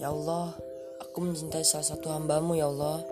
Ya Allah, aku mencintai salah satu hambamu ya Allah.